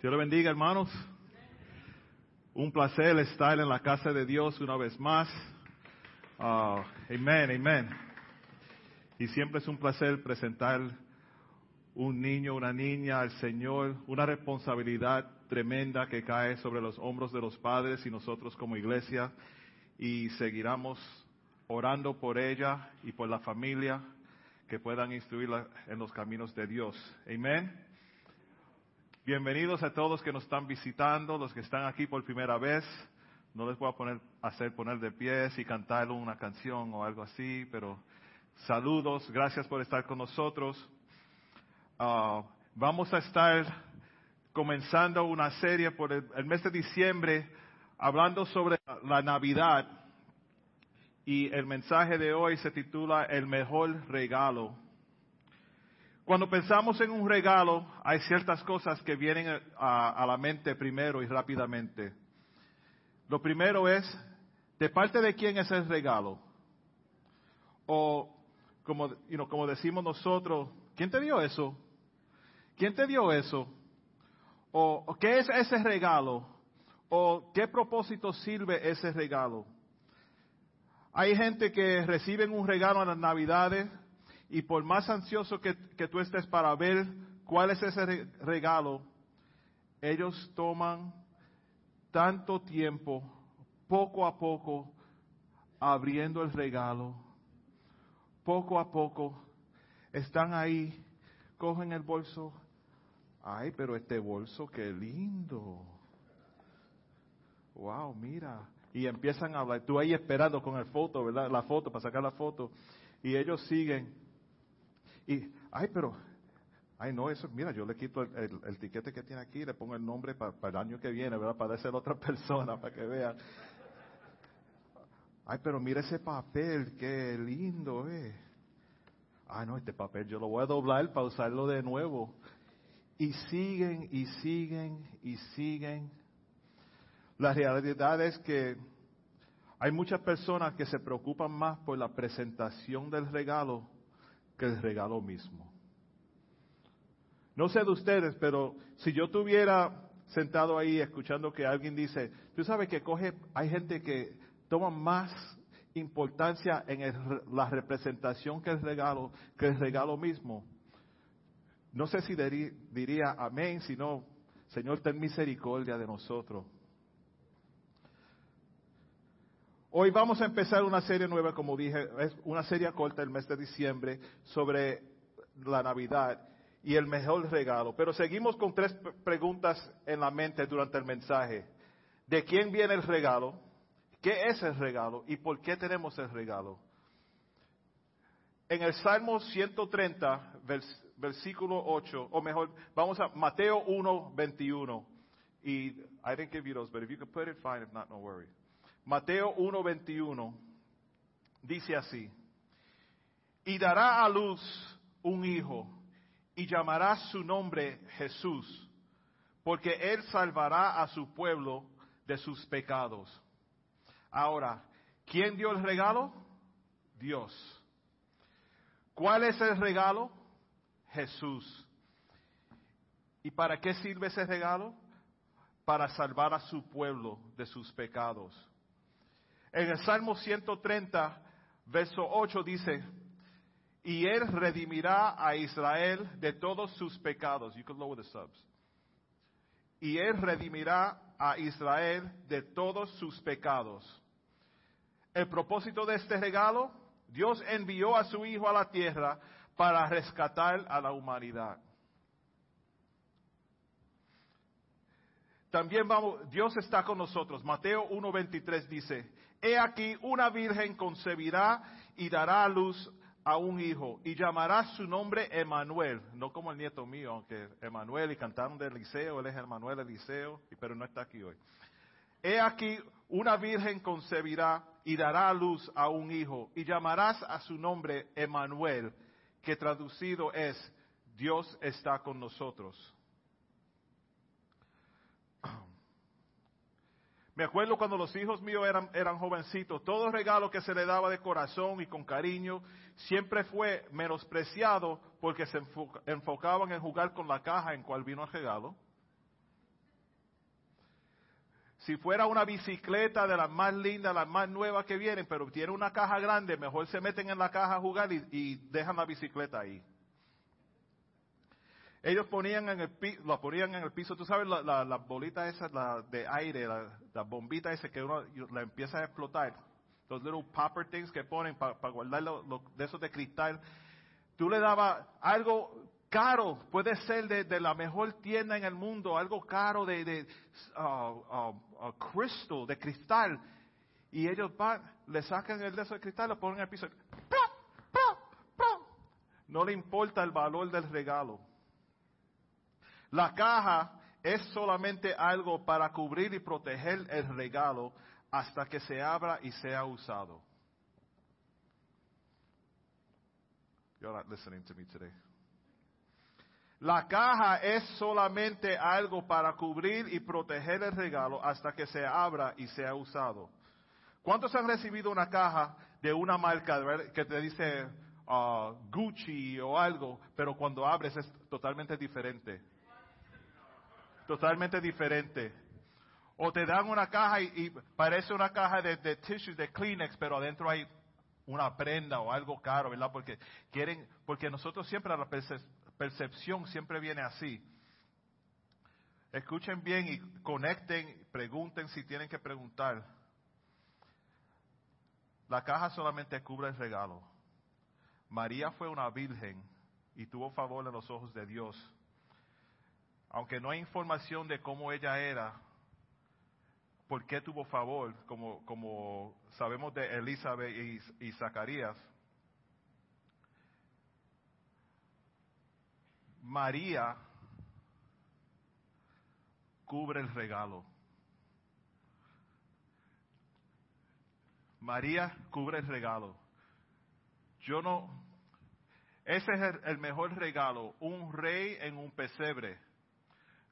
Dios le bendiga, hermanos. Un placer estar en la casa de Dios una vez más. Ah, amén, amén. Y siempre es un placer presentar un niño, una niña al Señor, una responsabilidad tremenda que cae sobre los hombros de los padres y nosotros como iglesia. Y seguiremos orando por ella y por la familia que puedan instruirla en los caminos de Dios. Amén. Bienvenidos a todos que nos están visitando, los que están aquí por primera vez. No les voy a poner, hacer poner de pies y cantar una canción o algo así, pero saludos, gracias por estar con nosotros. Uh, vamos a estar comenzando una serie por el, el, mes de diciembre hablando sobre la Navidad y el mensaje de hoy se titula El mejor regalo. Cuando pensamos en un regalo, hay ciertas cosas que vienen a, la mente primero y rápidamente. Lo primero es, ¿de parte de quién es el regalo? O, como, you know, como decimos nosotros, ¿quién te dio eso? ¿Quién te dio eso? O, o, ¿qué es ese regalo? ¿O qué propósito sirve ese regalo? Hay gente que reciben un regalo en las navidades y por más ansioso que, que, tú estés para ver cuál es ese regalo, ellos toman tanto tiempo, poco a poco, abriendo el regalo, poco a poco, están ahí, cogen el bolso, ay, pero este bolso, qué lindo, wow, mira, y empiezan a hablar, tú ahí esperando con el foto, ¿verdad? La foto, para sacar la foto, y ellos siguen y, ay, pero, ay, no, eso, mira, yo le quito el, el, tiquete que tiene aquí, le pongo el nombre para, el año que viene, ¿verdad? Para ser otra persona, para que vean. Ay, pero mira ese papel, qué lindo, eh. Ay, no, este papel yo lo voy a doblar para usarlo de nuevo. Y siguen, y siguen, y siguen. La realidad es que hay muchas personas que se preocupan más por la presentación del regalo que el regalo mismo. No sé de ustedes, pero si yo tuviera sentado ahí escuchando que alguien dice, tú sabes que coge, hay gente que toma más importancia en el, la representación que el regalo, que el regalo mismo. No sé si diría, diría amén, sino, Señor, ten misericordia de nosotros. Hoy vamos a empezar una serie nueva, como dije, es una serie corta el mes de diciembre sobre la Navidad y el mejor regalo. Pero seguimos con tres preguntas en la mente durante el mensaje. ¿De quién viene el regalo? ¿Qué es el regalo? ¿Y por qué tenemos el regalo? En el Salmo 130, vers, versículo 8, o mejor, vamos a Mateo 1, 21. Y I didn't give you those, but if you could put it, fine. If not, no worry. Mateo 1:21 dice así, y dará a luz un hijo y llamará su nombre Jesús, porque él salvará a su pueblo de sus pecados. Ahora, ¿quién dio el regalo? Dios. ¿Cuál es el regalo? Jesús. ¿Y para qué sirve ese regalo? Para salvar a su pueblo de sus pecados. En el Salmo 130, verso 8 dice, y él redimirá a Israel de todos sus pecados. You can lower the subs. Y él redimirá a Israel de todos sus pecados. El propósito de este regalo, Dios envió a su Hijo a la tierra para rescatar a la humanidad. También vamos, Dios está con nosotros. Mateo 1.23 dice, He aquí una virgen concebirá y dará luz a un hijo y llamará su nombre Emanuel, no como el nieto mío, aunque Emanuel y cantaron del liceo, él es Emanuel Eliseo, pero no está aquí hoy. He aquí una virgen concebirá y dará luz a un hijo y llamarás a su nombre Emanuel, que traducido es Dios está con nosotros. Me acuerdo cuando los hijos míos eran, eran jovencitos, todo regalo que se le daba de corazón y con cariño siempre fue menospreciado porque se enfocaban en jugar con la caja en cual vino el regalo. Si fuera una bicicleta de las más lindas, las más nuevas que vienen, pero tiene una caja grande, mejor se meten en la caja a jugar y, dejan la bicicleta ahí. Ellos ponían en el piso, lo ponían en el piso, tú sabes, las la, bolitas esas de aire, las la bombitas esas que uno la empieza a explotar. Los little popper things que ponen para guardar de esos de cristal. Tú le dabas algo caro, puede ser de, la mejor tienda en el mundo, algo caro de, de uh, uh, uh, de cristal. Y ellos van, le sacan el de de cristal, lo ponen en el piso. No le importa el valor del regalo. La caja es solamente algo para cubrir y proteger el regalo hasta que se abra y sea usado. You're not listening to me today. La caja es solamente algo para cubrir y proteger el regalo hasta que se abra y sea usado. ¿Cuántos han recibido una caja de una marca que te dice uh, Gucci o algo, pero cuando abres es totalmente diferente? Totalmente diferente. O te dan una caja y, parece una caja de, de tissues, de Kleenex, pero adentro hay una prenda o algo caro, ¿verdad? Porque quieren, porque nosotros siempre la percepción siempre viene así. Escuchen bien y conecten, pregunten si tienen que preguntar. La caja solamente cubre el regalo. María fue una virgen y tuvo favor en los ojos de Dios. Aunque no hay información de cómo ella era, por qué tuvo favor, como, como sabemos de Elizabeth y, y Zacarías, María cubre el regalo. María cubre el regalo. Yo no, ese es el, mejor regalo, un rey en un pesebre.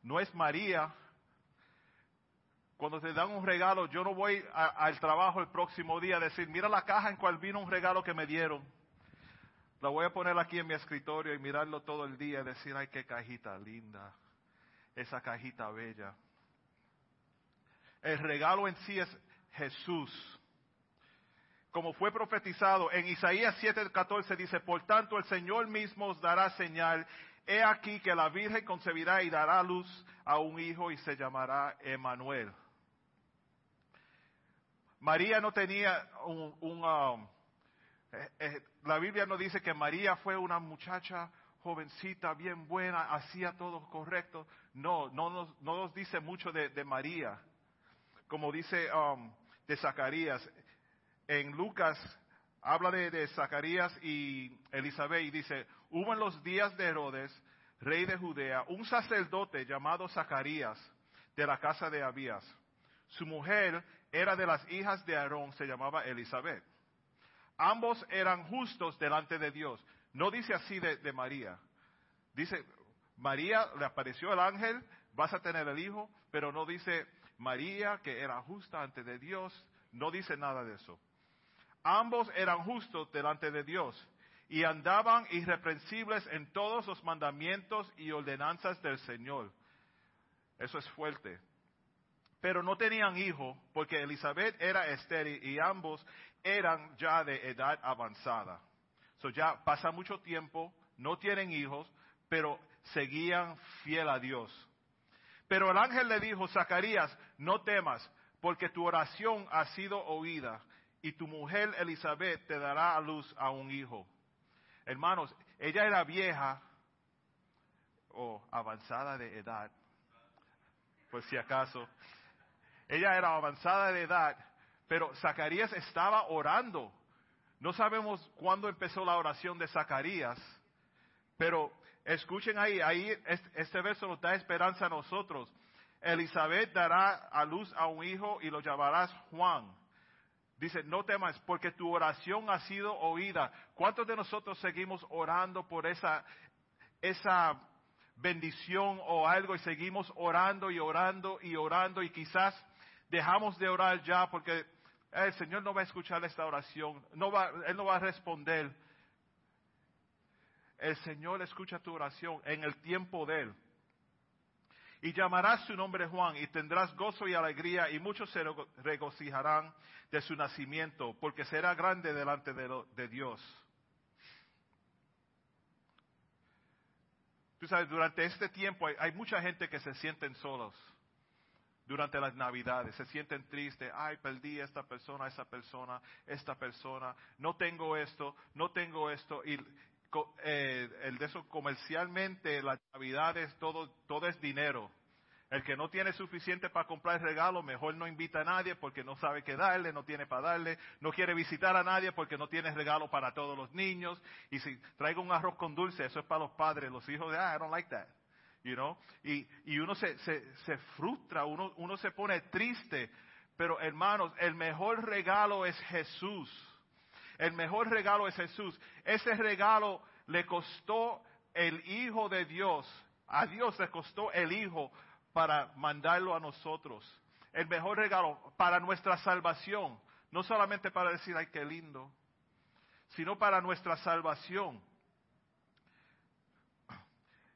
No es María. Cuando te dan un regalo, yo no voy al trabajo el próximo día a decir, mira la caja en cual vino un regalo que me dieron. La voy a poner aquí en mi escritorio y mirarlo todo el día y decir, ay, qué cajita linda, esa cajita bella. El regalo en sí es Jesús. Como fue profetizado en Isaías 7:14 dice, por tanto el Señor mismo os dará señal, he aquí que la Virgen concebirá y dará luz a un hijo y se llamará Emanuel. María no tenía un, um, eh, eh, la Biblia nos dice que María fue una muchacha jovencita, bien buena, hacía todo correcto. No, no nos, no nos dice mucho de, María. Como dice um, de Zacarías. En Lucas habla de, de, Zacarías y Elizabeth y dice, hubo en los días de Herodes, rey de Judea, un sacerdote llamado Zacarías de la casa de Abías. Su mujer era de las hijas de Aarón, se llamaba Elizabeth. Ambos eran justos delante de Dios. No dice así de, María. Dice, María le apareció el ángel, vas a tener el hijo, pero no dice María que era justa ante de Dios. No dice nada de eso. Ambos eran justos delante de Dios y andaban irreprensibles en todos los mandamientos y ordenanzas del Señor. Eso es fuerte. Pero no tenían hijo porque Elizabeth era estéril y ambos eran ya de edad avanzada. So ya pasa mucho tiempo, no tienen hijos, pero seguían fiel a Dios. Pero el ángel le dijo, Zacarías, no temas, porque tu oración ha sido oída, y tu mujer Elizabeth te dará a luz a un hijo. Hermanos, ella era vieja o avanzada de edad, por si acaso. Ella era avanzada de edad, pero Zacarías estaba orando. No sabemos cuándo empezó la oración de Zacarías, pero escuchen ahí, ahí este verso nos da esperanza a nosotros. Elizabeth dará a luz a un hijo y lo llamarás Juan. Dice, no temas, porque tu oración ha sido oída. ¿Cuántos de nosotros seguimos orando por esa, esa bendición o algo y seguimos orando y orando y orando y quizás dejamos de orar ya porque el Señor no va a escuchar esta oración, no va, Él no va a responder. El Señor escucha tu oración en el tiempo de Él. Y llamarás su nombre Juan y tendrás gozo y alegría y muchos se regocijarán de su nacimiento porque será grande delante de, Dios. Tú sabes, durante este tiempo hay, mucha gente que se sienten solos durante las navidades, se sienten tristes, ay, perdí a esta persona, esa persona, esta persona, no tengo esto, no tengo esto, y eh, el de eso comercialmente, las navidades, todo, todo es dinero. El que no tiene suficiente para comprar regalo, mejor no invita a nadie porque no sabe qué darle, no tiene para darle, no quiere visitar a nadie porque no tiene regalo para todos los niños. Y si traigo un arroz con dulce, eso es para los padres, los hijos de, ah, I don't like that. You know? y, y uno se, se, se frustra, uno, uno se pone triste. Pero hermanos, el mejor regalo es Jesús. El mejor regalo es Jesús. Ese regalo le costó el Hijo de Dios. A Dios le costó el Hijo para mandarlo a nosotros. El mejor regalo para nuestra salvación. No solamente para decir, ay, qué lindo, sino para nuestra salvación.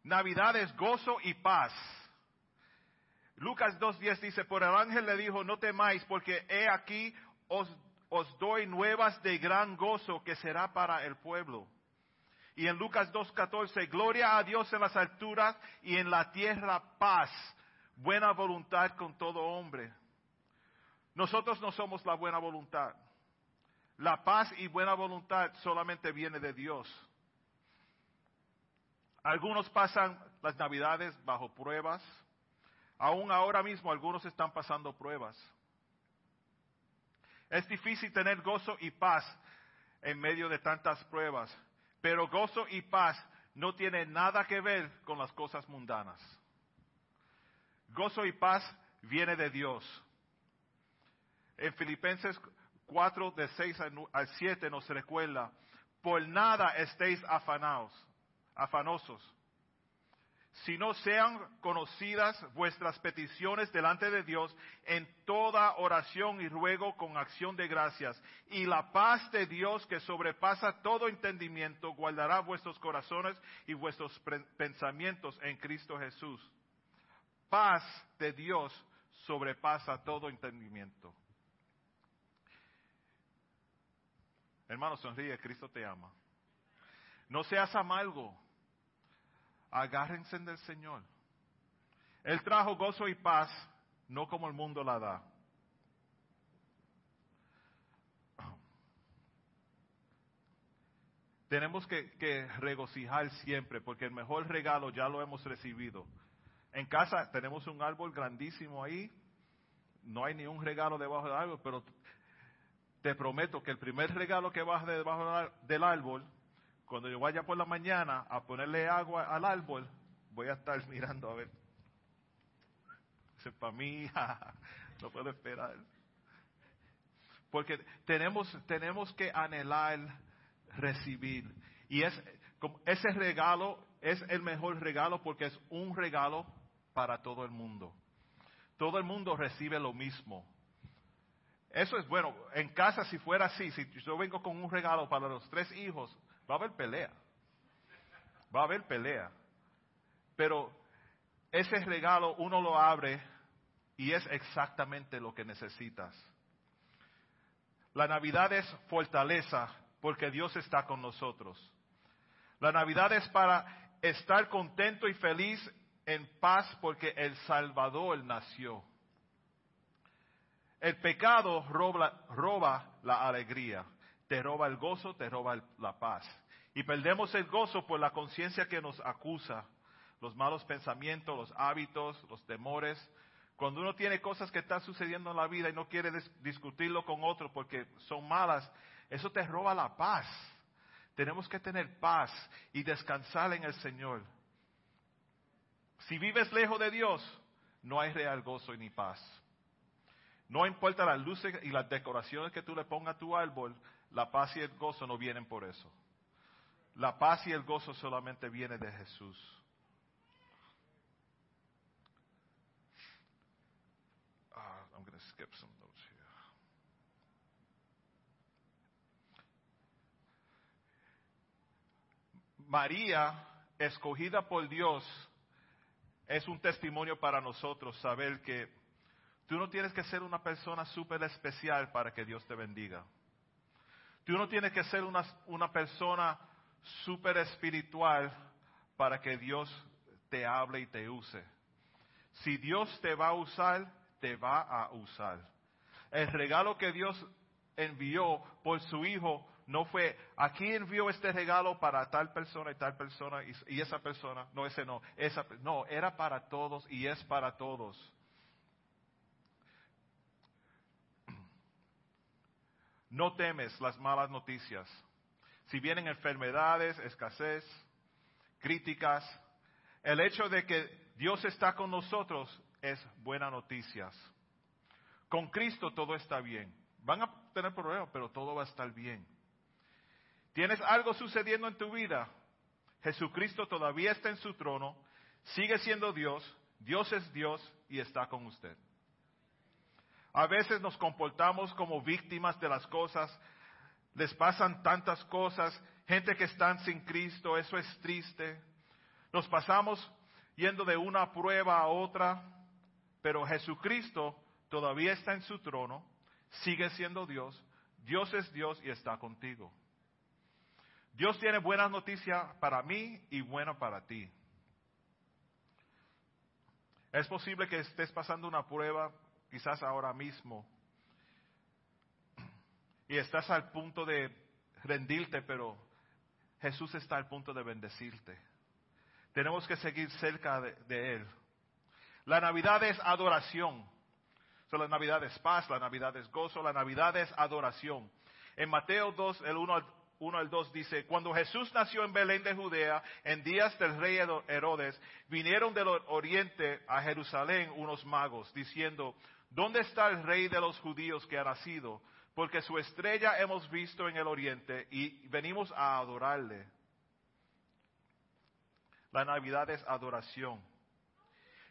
Navidad es gozo y paz. Lucas 2.10 dice, por el ángel le dijo, no temáis, porque he aquí os os doy nuevas de gran gozo que será para el pueblo. Y en Lucas 2.14, gloria a Dios en las alturas y en la tierra paz, buena voluntad con todo hombre. Nosotros no somos la buena voluntad. La paz y buena voluntad solamente viene de Dios. Algunos pasan las navidades bajo pruebas. Aún ahora mismo algunos están pasando pruebas. Es difícil tener gozo y paz en medio de tantas pruebas, pero gozo y paz no tienen nada que ver con las cosas mundanas. Gozo y paz viene de Dios. En Filipenses 4, de 6 al 7 nos recuerda, por nada estéis afanados, afanosos si no sean conocidas vuestras peticiones delante de Dios en toda oración y ruego con acción de gracias. Y la paz de Dios que sobrepasa todo entendimiento guardará vuestros corazones y vuestros pensamientos en Cristo Jesús. Paz de Dios sobrepasa todo entendimiento. Hermano, sonríe, Cristo te ama. No seas amargo agárrense del Señor. Él trajo gozo y paz, no como el mundo la da. Tenemos que, que, regocijar siempre, porque el mejor regalo ya lo hemos recibido. En casa tenemos un árbol grandísimo ahí, no hay ni un regalo debajo del árbol, pero te prometo que el primer regalo que baje debajo del árbol cuando yo vaya por la mañana a ponerle agua al árbol, voy a estar mirando a ver. para mí, no puedo esperar. Porque tenemos, tenemos que anhelar recibir. Y es, ese regalo es el mejor regalo porque es un regalo para todo el mundo. Todo el mundo recibe lo mismo. Eso es bueno. En casa, si fuera así, si yo vengo con un regalo para los tres hijos, Va a haber pelea. Va a haber pelea. Pero ese regalo uno lo abre y es exactamente lo que necesitas. La Navidad es fortaleza porque Dios está con nosotros. La Navidad es para estar contento y feliz en paz porque el Salvador nació. El pecado roba, la alegría te roba el gozo, te roba la paz. Y perdemos el gozo por la conciencia que nos acusa, los malos pensamientos, los hábitos, los temores. Cuando uno tiene cosas que están sucediendo en la vida y no quiere discutirlo con otro porque son malas, eso te roba la paz. Tenemos que tener paz y descansar en el Señor. Si vives lejos de Dios, no hay real gozo ni paz. No importa las luces y las decoraciones que tú le pongas a tu árbol, la paz y el gozo no vienen por eso. La paz y el gozo solamente viene de Jesús. Ah, I'm going to skip some notes here. María, escogida por Dios, es un testimonio para nosotros saber que tú no tienes que ser una persona súper especial para que Dios te bendiga. Tú no tienes que ser una, una persona súper espiritual para que Dios te hable y te use. Si Dios te va a usar, te va a usar. El regalo que Dios envió por su Hijo no fue, aquí envió este regalo para tal persona y tal persona y, esa persona, no, ese no, esa, no, era para todos y es para todos. No temes las malas noticias. Si vienen enfermedades, escasez, críticas, el hecho de que Dios está con nosotros es buena noticias. Con Cristo todo está bien. Van a tener problemas, pero todo va a estar bien. ¿Tienes algo sucediendo en tu vida? Jesucristo todavía está en su trono, sigue siendo Dios, Dios es Dios y está con usted. A veces nos comportamos como víctimas de las cosas, les pasan tantas cosas, gente que están sin Cristo, eso es triste. Nos pasamos yendo de una prueba a otra, pero Jesucristo todavía está en su trono, sigue siendo Dios, Dios es Dios y está contigo. Dios tiene buenas noticias para mí y buena para ti. Es posible que estés pasando una prueba, quizás ahora mismo, y estás al punto de rendirte, pero Jesús está al punto de bendecirte. Tenemos que seguir cerca de, Él. La Navidad es adoración. la Navidad es paz, la Navidad es gozo, la Navidad es adoración. En Mateo 2, el 1 al 1 al 2 dice, cuando Jesús nació en Belén de Judea, en días del rey Herodes, vinieron del oriente a Jerusalén unos magos, diciendo, ¿dónde está el rey de los judíos que ha nacido? Porque su estrella hemos visto en el oriente y venimos a adorarle. La Navidad es adoración.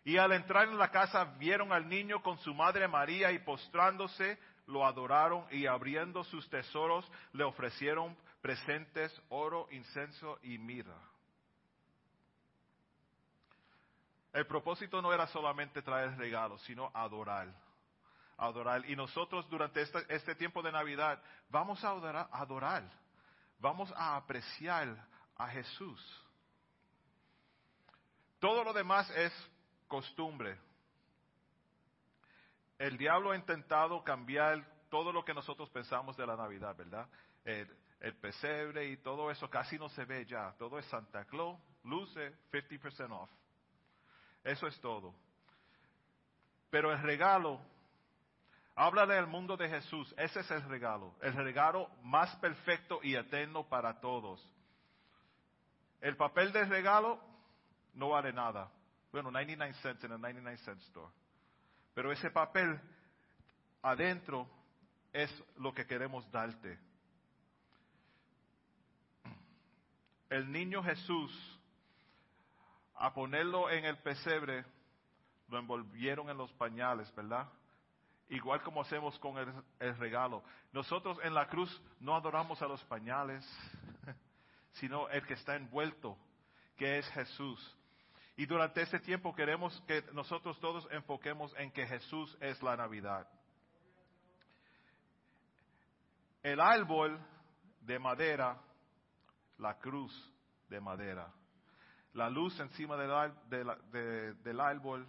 Y al entrar en la casa vieron al niño con su madre María y postrándose lo adoraron y abriendo sus tesoros le ofrecieron presentes oro, incenso y mirra. El propósito no era solamente traer regalos, sino adorar. Adorar. Y nosotros durante este, este tiempo de Navidad vamos a adorar, adorar. Vamos a apreciar a Jesús. Todo lo demás es costumbre. El diablo ha intentado cambiar todo lo que nosotros pensamos de la Navidad, ¿verdad? el pesebre y todo eso casi no se ve ya. Todo es Santa Claus, luce 50% off. Eso es todo. Pero el regalo, háblale al mundo de Jesús. Ese es el regalo. El regalo más perfecto y eterno para todos. El papel del regalo no vale nada. Bueno, 99 cents en el 99 cent store. Pero ese papel adentro es lo que queremos darte. el niño Jesús, a ponerlo en el pesebre, lo envolvieron en los pañales, ¿verdad? Igual como hacemos con el, regalo. Nosotros en la cruz no adoramos a los pañales, sino el que está envuelto, que es Jesús. Y durante este tiempo queremos que nosotros todos enfoquemos en que Jesús es la Navidad. El árbol de madera la cruz de madera. La luz encima del, árbol,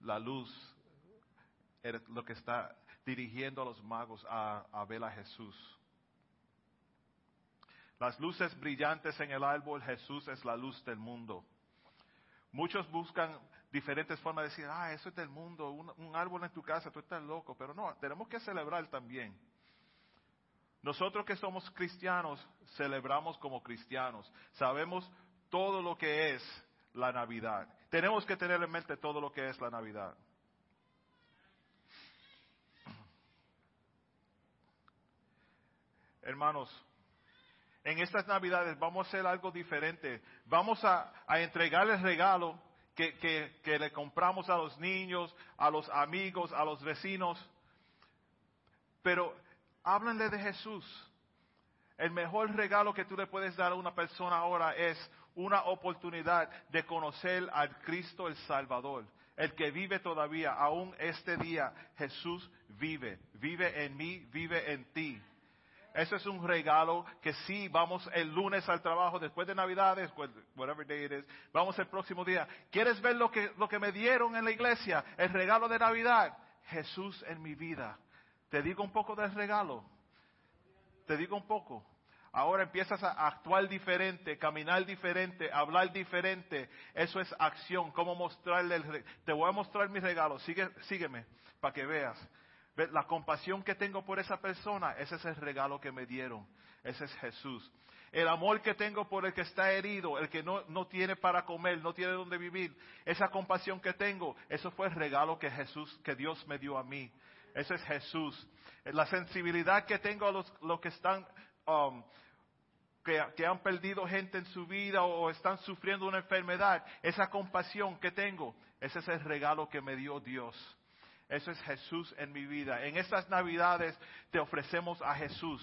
la luz es lo que está dirigiendo a los magos a, ver a Jesús. Las luces brillantes en el árbol, Jesús es la luz del mundo. Muchos buscan diferentes formas de decir, ah, eso es del mundo, un, un, árbol en tu casa, tú estás loco, pero no, tenemos que celebrar también. Nosotros que somos cristianos, celebramos como cristianos. Sabemos todo lo que es la Navidad. Tenemos que tener en mente todo lo que es la Navidad. Hermanos, en estas Navidades vamos a hacer algo diferente. Vamos a, entregar el regalo que, que le compramos a los niños, a los amigos, a los vecinos. Pero háblenle de Jesús. El mejor regalo que tú le puedes dar a una persona ahora es una oportunidad de conocer al Cristo el Salvador, el que vive todavía, aún este día, Jesús vive, vive en mí, vive en ti. Ese es un regalo que sí, vamos el lunes al trabajo, después de Navidades, whatever day it is, vamos el próximo día. ¿Quieres ver lo que, lo que me dieron en la iglesia? El regalo de Navidad. Jesús en mi vida. Te digo un poco del regalo. Te digo un poco. Ahora empiezas a actuar diferente, caminar diferente, hablar diferente. Eso es acción. ¿Cómo mostrarle el Te voy a mostrar mi regalo. Sigue, sígueme para que veas. La compasión que tengo por esa persona, ese es el regalo que me dieron. Ese es Jesús. El amor que tengo por el que está herido, el que no, no tiene para comer, no tiene donde vivir. Esa compasión que tengo, eso fue el regalo que Jesús, que Dios me dio a mí. Ese es Jesús. La sensibilidad que tengo a los, los que están, um, que, que, han perdido gente en su vida o están sufriendo una enfermedad, esa compasión que tengo, ese es el regalo que me dio Dios. Eso es Jesús en mi vida. En estas Navidades te ofrecemos a Jesús.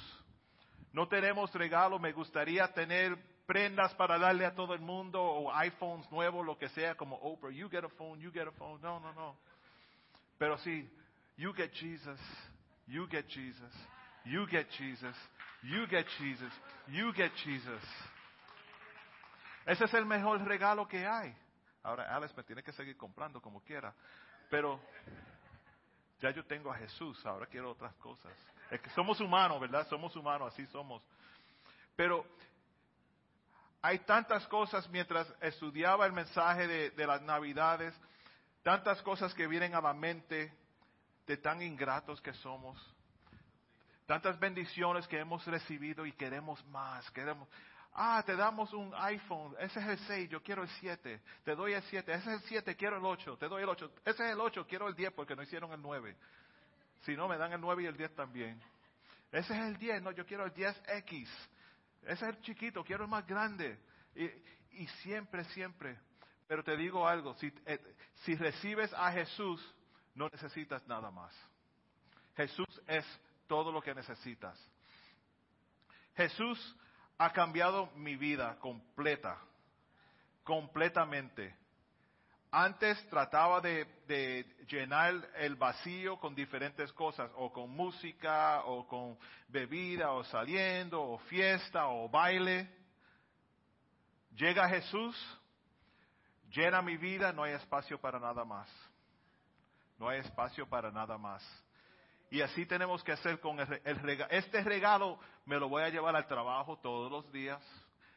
No tenemos regalo, me gustaría tener prendas para darle a todo el mundo o iPhones nuevos, lo que sea, como Oprah, you get a phone, you get a phone. No, no, no. Pero sí, you get Jesus, you get Jesus, you get Jesus, you get Jesus, you get Jesus. Ese es el mejor regalo que hay. Ahora, Alex me tiene que seguir comprando como quiera. Pero ya yo tengo a Jesús, ahora quiero otras cosas. Es que somos humanos, ¿verdad? Somos humanos, así somos. Pero hay tantas cosas mientras estudiaba el mensaje de, de las Navidades, tantas cosas que vienen a la mente de tan ingratos que somos, tantas bendiciones que hemos recibido y queremos más, queremos, Ah, te damos un iPhone, ese es el 6, yo quiero el 7, te doy el 7, ese es el 7, quiero el 8, te doy el 8, ese es el 8, quiero el 10 porque no hicieron el 9. Si no, me dan el 9 y el 10 también. Ese es el 10, no, yo quiero el 10X. Ese es el chiquito, quiero el más grande. Y, y siempre, siempre. Pero te digo algo, si, eh, si recibes a Jesús, no necesitas nada más. Jesús es todo lo que necesitas. Jesús ha cambiado mi vida completa, completamente. Antes trataba de, llenar el vacío con diferentes cosas, o con música, o con bebida, o saliendo, o fiesta, o baile. Llega Jesús, llena mi vida, no hay espacio para nada más. No hay espacio para nada más. Y así tenemos que hacer con el, regalo. Este regalo me lo voy a llevar al trabajo todos los días,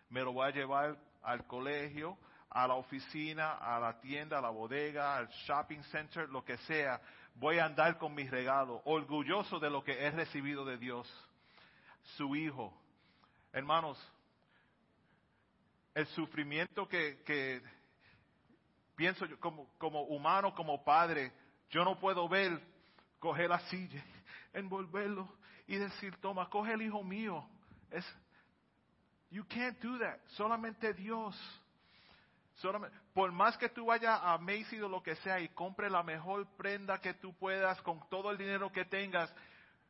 me lo voy a llevar al colegio, a la oficina, a la tienda, a la bodega, al shopping center, lo que sea. Voy a andar con mi regalo, orgulloso de lo que he recibido de Dios, su Hijo. Hermanos, el sufrimiento que, pienso yo como humano, como padre, yo no puedo ver coger la silla, envolverlo y decir, toma, coge el hijo mío. Es, you can't do that. Solamente Dios. Por más que tú vayas a Macy's o lo que sea y compre la mejor prenda que tú puedas con todo el dinero que tengas,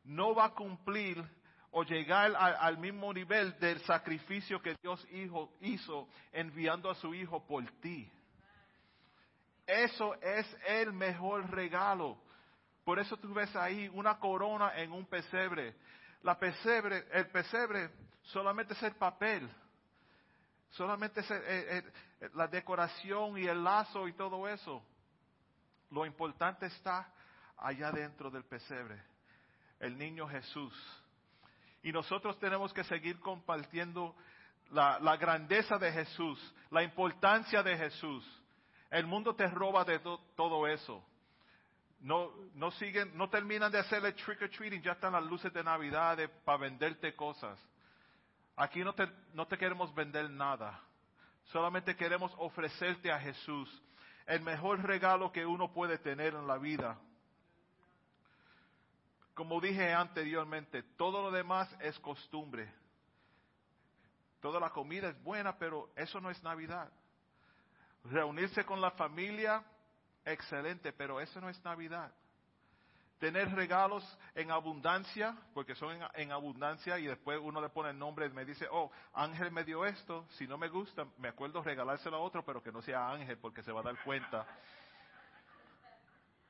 no va a cumplir o llegar al mismo nivel del sacrificio que Dios hijo, hizo enviando a su hijo por ti. Eso es el mejor regalo. Por eso tú ves ahí una corona en un pesebre. La pesebre, el pesebre solamente es el papel. Solamente es la decoración y el lazo y todo eso. Lo importante está allá dentro del pesebre. El niño Jesús. Y nosotros tenemos que seguir compartiendo la, la grandeza de Jesús, la importancia de Jesús. El mundo te roba de todo eso no, no siguen, no terminan de hacerle trick or treating, ya están las luces de Navidad para venderte cosas. Aquí no te, no te queremos vender nada. Solamente queremos ofrecerte a Jesús, el mejor regalo que uno puede tener en la vida. Como dije anteriormente, todo lo demás es costumbre. Toda la comida es buena, pero eso no es Navidad. Reunirse con la familia excelente, pero eso no es Navidad. tener regalos en abundancia, porque son en, abundancia y después uno le pone el nombre y me dice, oh, Ángel me dio esto, si no me gusta, me acuerdo regalárselo a otro, pero que no sea Ángel porque se va a dar cuenta.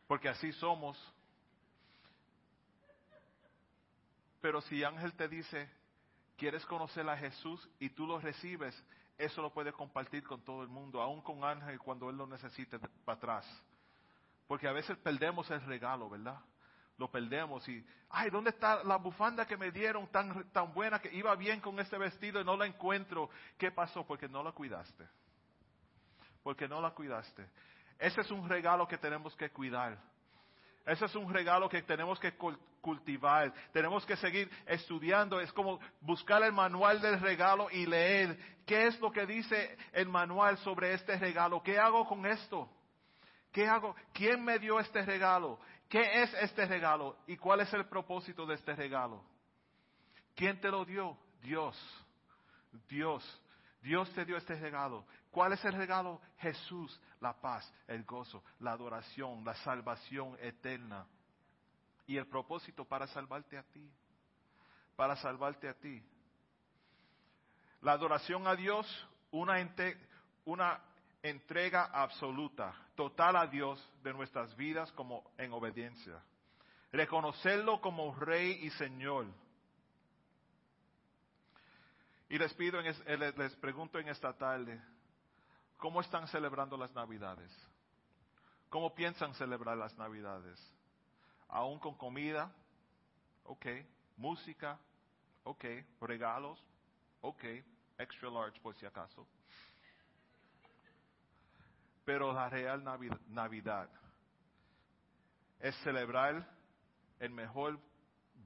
Porque así somos. Pero si Ángel te dice, quieres conocer a Jesús y tú lo recibes, eso lo puedes compartir con todo el mundo, aún con Ángel cuando él lo necesite para atrás. Porque a veces perdemos el regalo, ¿verdad? Lo perdemos y, ay, ¿dónde está la bufanda que me dieron tan, tan buena que iba bien con este vestido y no la encuentro? ¿Qué pasó? Porque no la cuidaste. Porque no la cuidaste. Ese es un regalo que tenemos que cuidar. Ese es un regalo que tenemos que cultivar. Tenemos que seguir estudiando. Es como buscar el manual del regalo y leer qué es lo que dice el manual sobre este regalo. ¿Qué hago con esto? ¿Qué hago? ¿Quién me dio este regalo? ¿Qué es este regalo? ¿Y cuál es el propósito de este regalo? ¿Quién te lo dio? Dios. Dios. Dios te dio este regalo. ¿Cuál es el regalo? Jesús, la paz, el gozo, la adoración, la salvación eterna. Y el propósito para salvarte a ti. Para salvarte a ti. La adoración a Dios, una, una entrega absoluta, total a Dios de nuestras vidas como en obediencia. Reconocerlo como Rey y Señor. Y les pido, les pregunto en esta tarde, ¿cómo están celebrando las Navidades? ¿Cómo piensan celebrar las Navidades? ¿Aún con comida? Ok. ¿Música? Ok. ¿Regalos? Ok. Extra large por si acaso pero la real Navidad es celebrar el mejor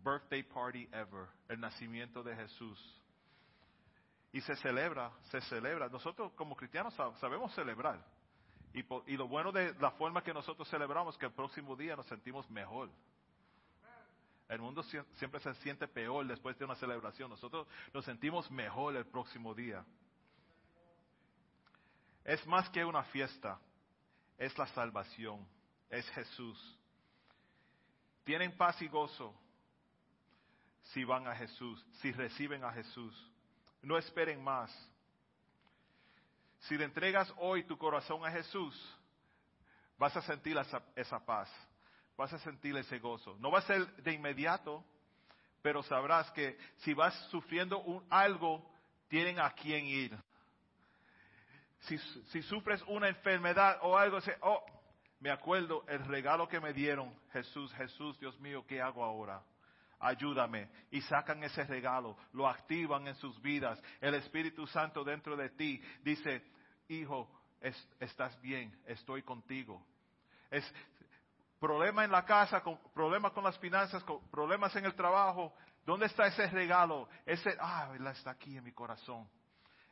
birthday party ever, el nacimiento de Jesús. Y se celebra, se celebra. Nosotros como cristianos sabemos celebrar. Y, y lo bueno de la forma que nosotros celebramos es que el próximo día nos sentimos mejor. El mundo siempre se siente peor después de una celebración. Nosotros nos sentimos mejor el próximo día. Es más que una fiesta, es la salvación, es Jesús. Tienen paz y gozo si van a Jesús, si reciben a Jesús. No esperen más. Si le entregas hoy tu corazón a Jesús, vas a sentir esa, paz, vas a sentir ese gozo. No va a ser de inmediato, pero sabrás que si vas sufriendo un, algo, tienen a quién ir si, sufres una enfermedad o algo, oh, me acuerdo el regalo que me dieron, Jesús, Jesús, Dios mío, ¿qué hago ahora? Ayúdame. Y sacan ese regalo, lo activan en sus vidas. El Espíritu Santo dentro de ti dice, hijo, estás bien, estoy contigo. Es problema en la casa, con, problemas con las finanzas, con, problemas en el trabajo. ¿Dónde está ese regalo? Ese, ah, está aquí en mi corazón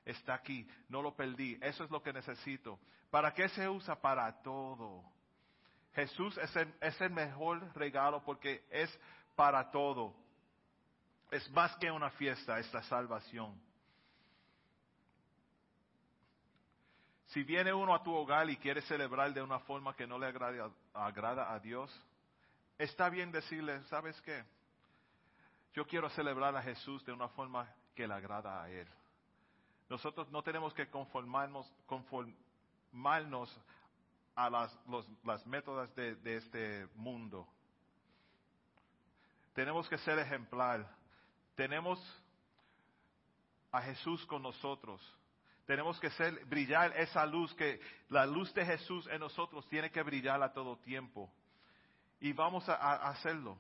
está aquí, no lo perdí, eso es lo que necesito. ¿Para qué se usa? Para todo. Jesús es el, es el mejor regalo porque es para todo. Es más que una fiesta, es la salvación. Si viene uno a tu hogar y quiere celebrar de una forma que no le agrada, a Dios, está bien decirle, ¿sabes qué? Yo quiero celebrar a Jesús de una forma que le agrada a Él. Nosotros no tenemos que conformarnos, conformarnos a las, las métodas de este mundo. Tenemos que ser ejemplar. Tenemos a Jesús con nosotros. Tenemos que ser, brillar esa luz que la luz de Jesús en nosotros tiene que brillar a todo tiempo. Y vamos a hacerlo.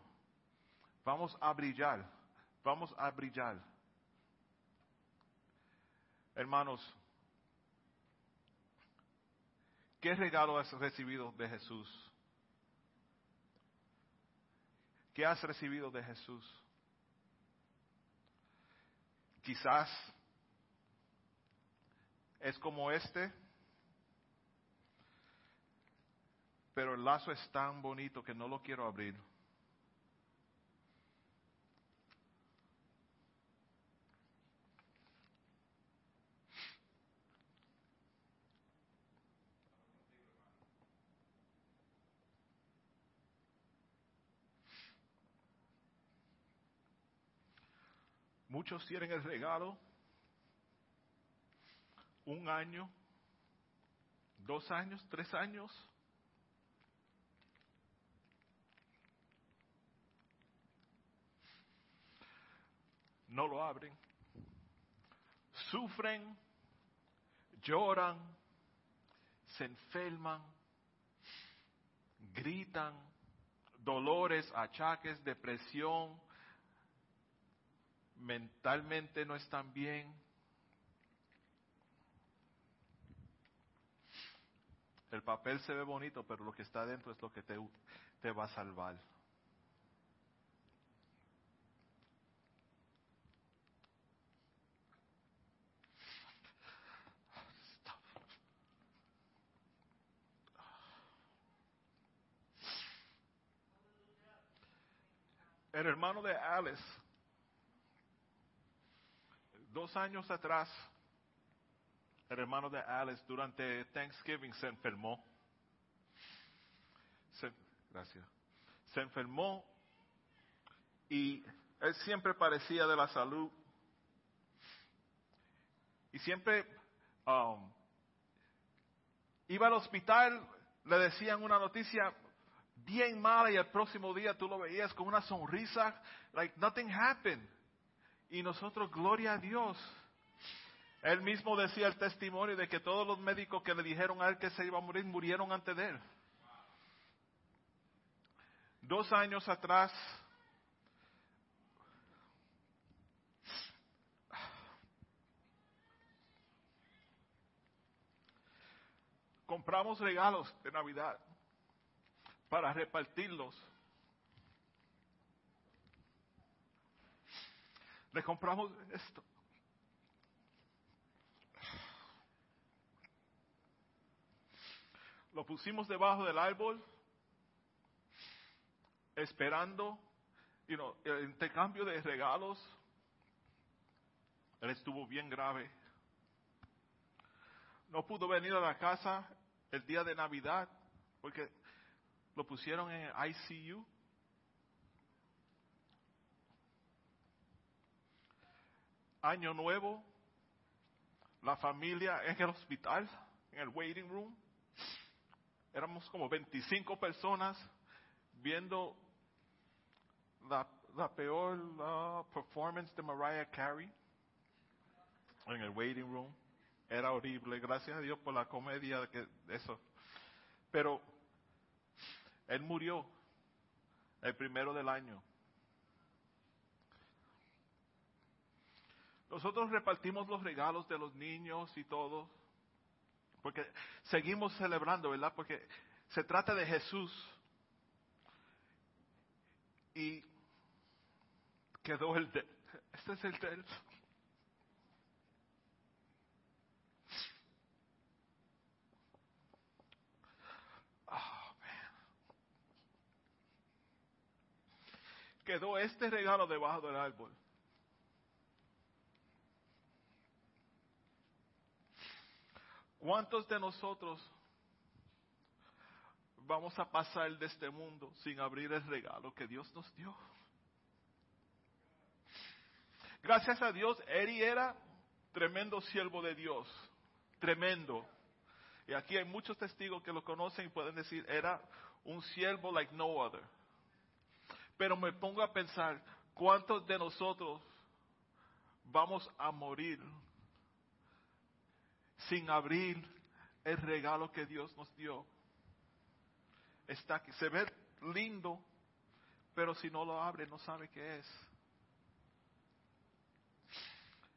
Vamos a brillar. Vamos a brillar. Hermanos, ¿qué regalo has recibido de Jesús? ¿Qué has recibido de Jesús? Quizás es como este, pero el lazo es tan bonito que no lo quiero abrir. Muchos tienen el regalo un año, dos años, tres años. No lo abren. Sufren, lloran, se enferman, gritan, dolores, achaques, depresión, mentalmente no están bien. El papel se ve bonito, pero lo que está dentro es lo que te, te va a salvar. El hermano de Alice, dos años atrás, el hermano de Alice durante Thanksgiving se enfermó. gracias. Se enfermó y él siempre parecía de la salud. Y siempre um, iba al hospital, le decían una noticia bien mala y el próximo día tú lo veías con una sonrisa, like nothing happened. Y nosotros, gloria a Dios. Él mismo decía el testimonio de que todos los médicos que le dijeron a él que se iba a morir murieron antes de él. Dos años atrás, compramos regalos de Navidad para repartirlos. Le compramos esto. Lo pusimos debajo del árbol, esperando you know, el intercambio de regalos. Él estuvo bien grave. No pudo venir a la casa el día de Navidad porque lo pusieron en ICU. Año nuevo, la familia en el hospital, en el waiting room. Éramos como 25 personas viendo la, peor performance de Mariah Carey en el waiting room. Era horrible, gracias a Dios por la comedia que eso. Pero él murió el primero del año. Nosotros repartimos los regalos de los niños y todo, porque seguimos celebrando, ¿verdad? Porque se trata de Jesús. Y quedó el de, este es el de quedó este regalo debajo del árbol. ¿Cuántos de nosotros vamos a pasar de este mundo sin abrir el regalo que Dios nos dio? Gracias a Dios, Eri era tremendo siervo de Dios, tremendo. Y aquí hay muchos testigos que lo conocen y pueden decir, era un siervo like no other. Pero me pongo a pensar, ¿cuántos de nosotros vamos a morir sin abrir el regalo que Dios nos dio? Está aquí, se ve lindo, pero si no lo abre no sabe qué es.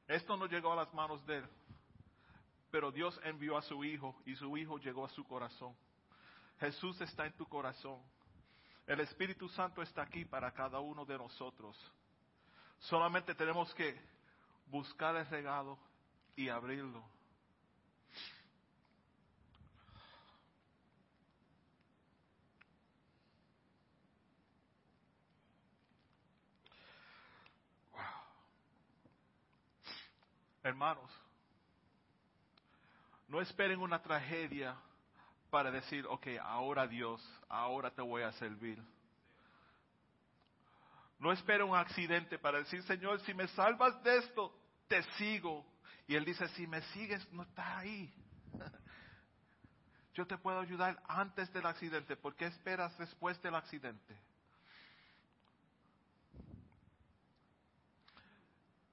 Esto no llegó a las manos de él, pero Dios envió a su hijo y su hijo llegó a su corazón. Jesús está en tu corazón. El Espíritu Santo está aquí para cada uno de nosotros. Solamente tenemos que buscar el regalo y abrirlo. Hermanos, no esperen una tragedia para decir, ok, ahora Dios, ahora te voy a servir. No espera un accidente para decir, Señor, si me salvas de esto, te sigo. Y Él dice, si me sigues, no estás ahí. Yo te puedo ayudar antes del accidente. ¿Por qué esperas después del accidente?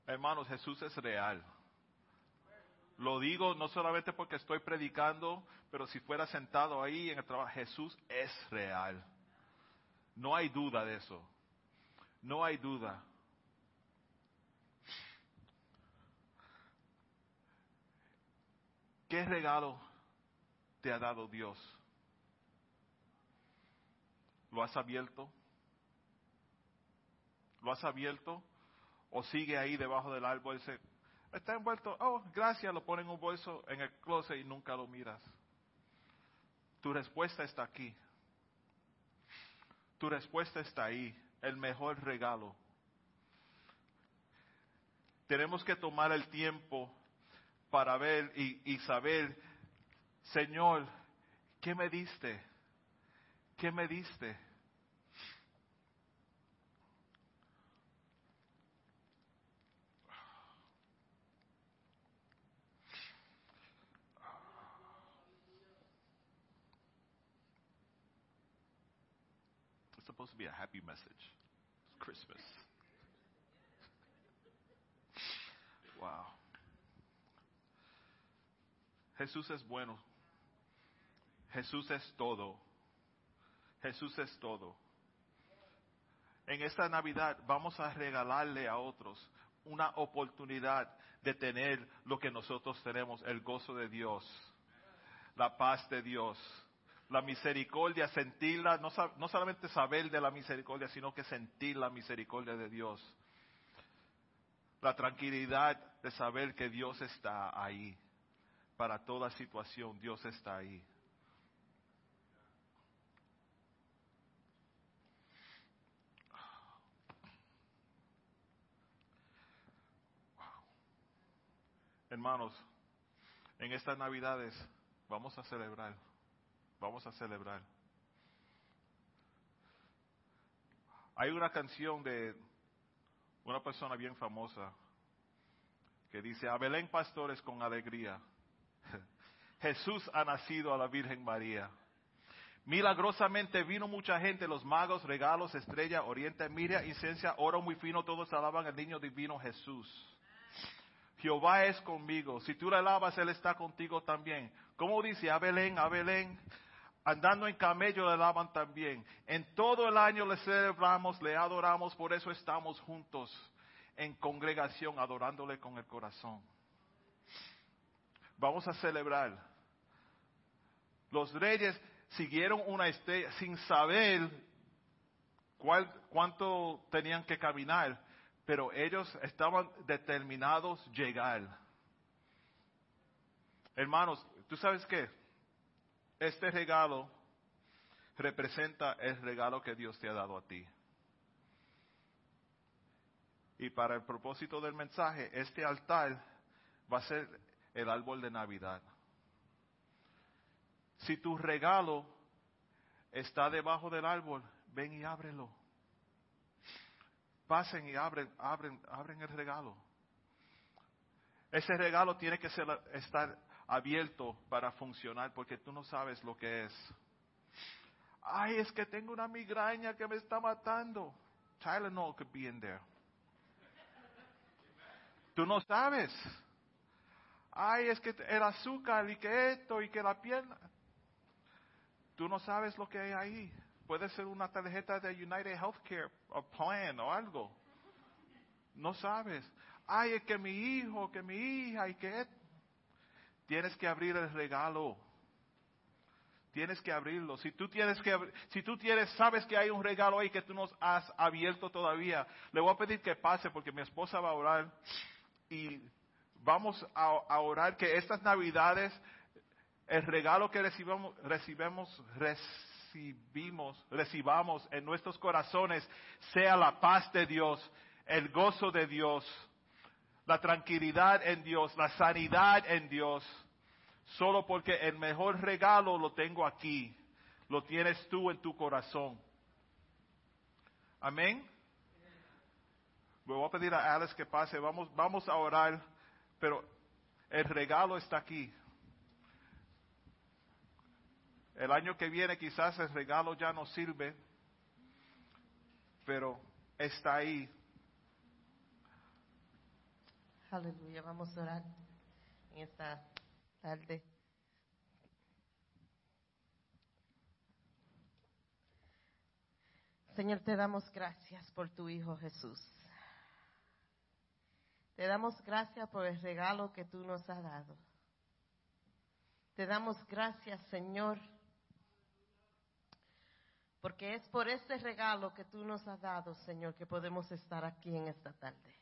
Hermanos, Jesús es real. Lo digo no solamente porque estoy predicando, pero si fuera sentado ahí en el trabajo, Jesús es real. No hay duda de eso. No hay duda. ¿Qué regalo te ha dado Dios? ¿Lo has abierto? ¿Lo has abierto? ¿O sigue ahí debajo del árbol? Dice, está envuelto, oh, gracias, lo pone en un bolso en el closet y nunca lo miras. Tu respuesta está aquí. Tu respuesta está ahí, el mejor regalo. Tenemos que tomar el tiempo para ver y, saber, Señor, ¿qué me diste? ¿Qué me diste? Be a happy message. It's Christmas. Wow. Jesús es bueno. Jesús es todo. Jesús es todo. En esta Navidad vamos a regalarle a otros una oportunidad de tener lo que nosotros tenemos, el gozo de Dios, la paz de Dios, la misericordia, sentirla, no, no solamente saber de la misericordia, sino que sentir la misericordia de Dios. La tranquilidad de saber que Dios está ahí para toda situación, Dios está ahí. Hermanos, en estas navidades vamos a celebrar, vamos a celebrar. Hay una canción de una persona bien famosa que dice, a Belén pastores con alegría, Jesús ha nacido a la Virgen María. Milagrosamente vino mucha gente, los magos, regalos, estrella, oriente, miria, incencia, oro muy fino, todos alaban al niño divino Jesús. Jehová es conmigo. Si tú le alabas, Él está contigo también. Como dice, a Belén, a Belén, andando en camello le alaban también. En todo el año le celebramos, le adoramos, por eso estamos juntos en congregación, adorándole con el corazón. Vamos a celebrar. Los reyes siguieron una estrella sin saber cuál, cuánto tenían que caminar, pero ellos estaban determinados llegar. Hermanos, ¿tú sabes qué? Este regalo representa el regalo que Dios te ha dado a ti. Y para el propósito del mensaje, este altar va a ser el árbol de Navidad. Si tu regalo está debajo del árbol, ven y ábrelo. Pasen y abren, abren, abren el regalo. Ese regalo tiene que ser, estar abierto para funcionar porque tú no sabes lo que es. Ay, es que tengo una migraña que me está matando. Tylenol could be in there. Tú no sabes ay, es que el azúcar y que esto y que la pierna. Tú no sabes lo que hay ahí. Puede ser una tarjeta de United Healthcare o Plan o algo. No sabes. Ay, es que mi hijo, que mi hija y que... Tienes que abrir el regalo. Tienes que abrirlo. Si tú tienes que, si tú tienes, sabes que hay un regalo ahí que tú no has abierto todavía, le voy a pedir que pase porque mi esposa va a orar y vamos a, orar que estas navidades, el regalo que recibamos, recibimos, recibimos, recibamos en nuestros corazones sea la paz de Dios, el gozo de Dios, la tranquilidad en Dios, la sanidad en Dios, solo porque el mejor regalo lo tengo aquí, lo tienes tú en tu corazón. Amén. Me voy a pedir a Alex que pase, vamos, vamos a orar, pero el regalo está aquí. El año que viene quizás el regalo ya no sirve, pero está ahí. Aleluya, vamos a orar en esta tarde. Señor, te damos gracias por tu Hijo Jesús. Te damos gracias por el regalo que tú nos has dado. Te damos gracias, Señor, porque es por ese regalo que tú nos has dado, Señor, que podemos estar aquí en esta tarde.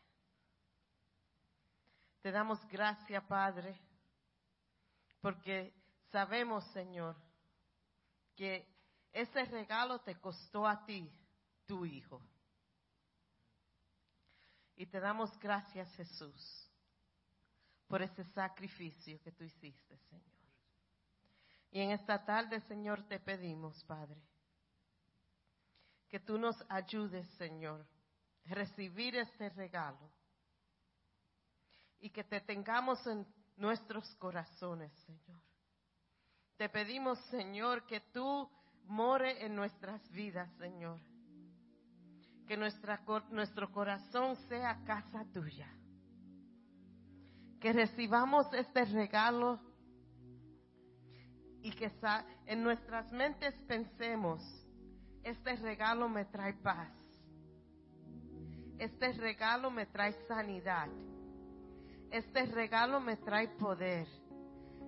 Te damos gracias, Padre, porque sabemos, Señor, que ese regalo te costó a ti, tu Hijo. Y te damos gracias, Jesús, por ese sacrificio que tú hiciste, Señor. Y en esta tarde, Señor, te pedimos, Padre, que tú nos ayudes, Señor, a recibir este regalo y que te tengamos en nuestros corazones, Señor. Te pedimos, Señor, que tú more en nuestras vidas, Señor. Que nuestra, nuestro corazón sea casa tuya. Que recibamos este regalo y que en nuestras mentes pensemos, este regalo me trae paz. Este regalo me trae sanidad. Este regalo me trae poder.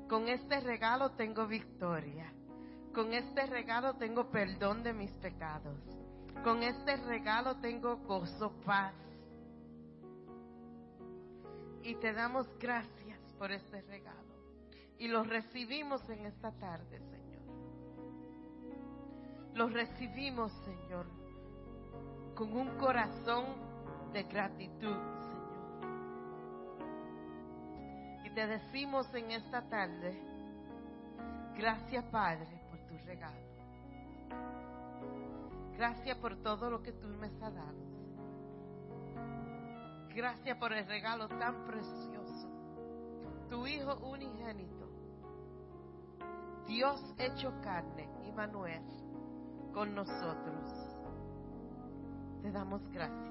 Con este regalo tengo victoria. Con este regalo tengo perdón de mis pecados. Con este regalo tengo gozo, paz. Y te damos gracias por este regalo. Y lo recibimos en esta tarde, Señor. Lo recibimos, Señor, con un corazón de gratitud, te decimos en esta tarde, gracias Padre por tu regalo. Gracias por todo lo que tú me has dado. Gracias por el regalo tan precioso. Tu Hijo unigénito. Dios hecho carne, Immanuel, con nosotros. Te damos gracias.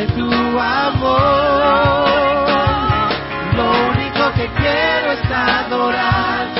de tu amor. Lo único que quiero es adorar.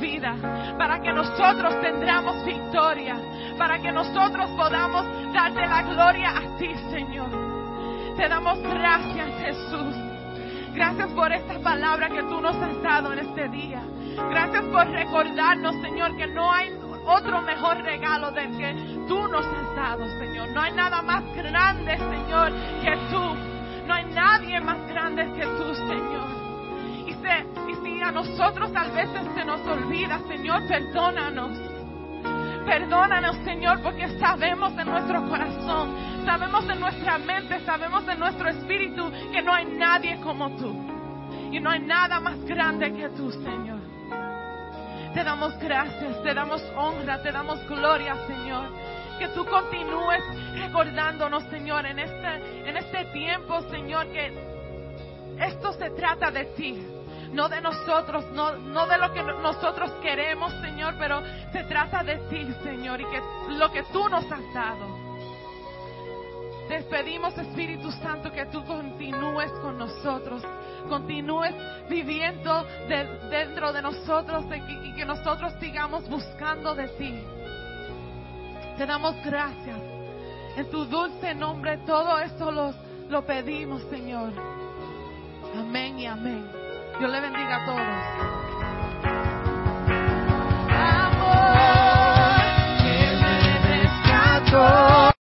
Vida. Para que nosotros tendremos victoria. Para que nosotros podamos darte la gloria a ti Señor. Te damos gracias Jesús. Gracias por esta palabra que tú nos has dado en este día. Gracias por recordarnos, Señor, que no hay otro mejor regalo del que tú nos has dado, Señor. No hay nada más grande, Señor, que tú. No hay nadie más grande que tú, Señor. Y, se- y si a nosotros a veces se nos olvida, Señor, perdónanos. Perdónanos, Señor, porque sabemos en nuestro corazón, sabemos en nuestra mente, sabemos en nuestro espíritu que no hay nadie como tú. Y no hay nada más grande que tú, Señor. Te damos gracias, te damos honra, te damos gloria, Señor. Que tú continúes recordándonos, Señor, en este, en este tiempo, Señor, que esto se trata de ti, no de nosotros, no, no de lo que no- nosotros queremos, Señor, pero se trata de ti, Señor, y que lo que tú nos has dado. Te pedimos, Espíritu Santo, que tú continúes con nosotros, continúes viviendo de- dentro de nosotros y que- y que nosotros sigamos buscando de ti. Te damos gracias. En tu dulce nombre todo esto lo, lo pedimos, Señor. Amén y amén. Dios le bendiga a todos. Amor que me rescató.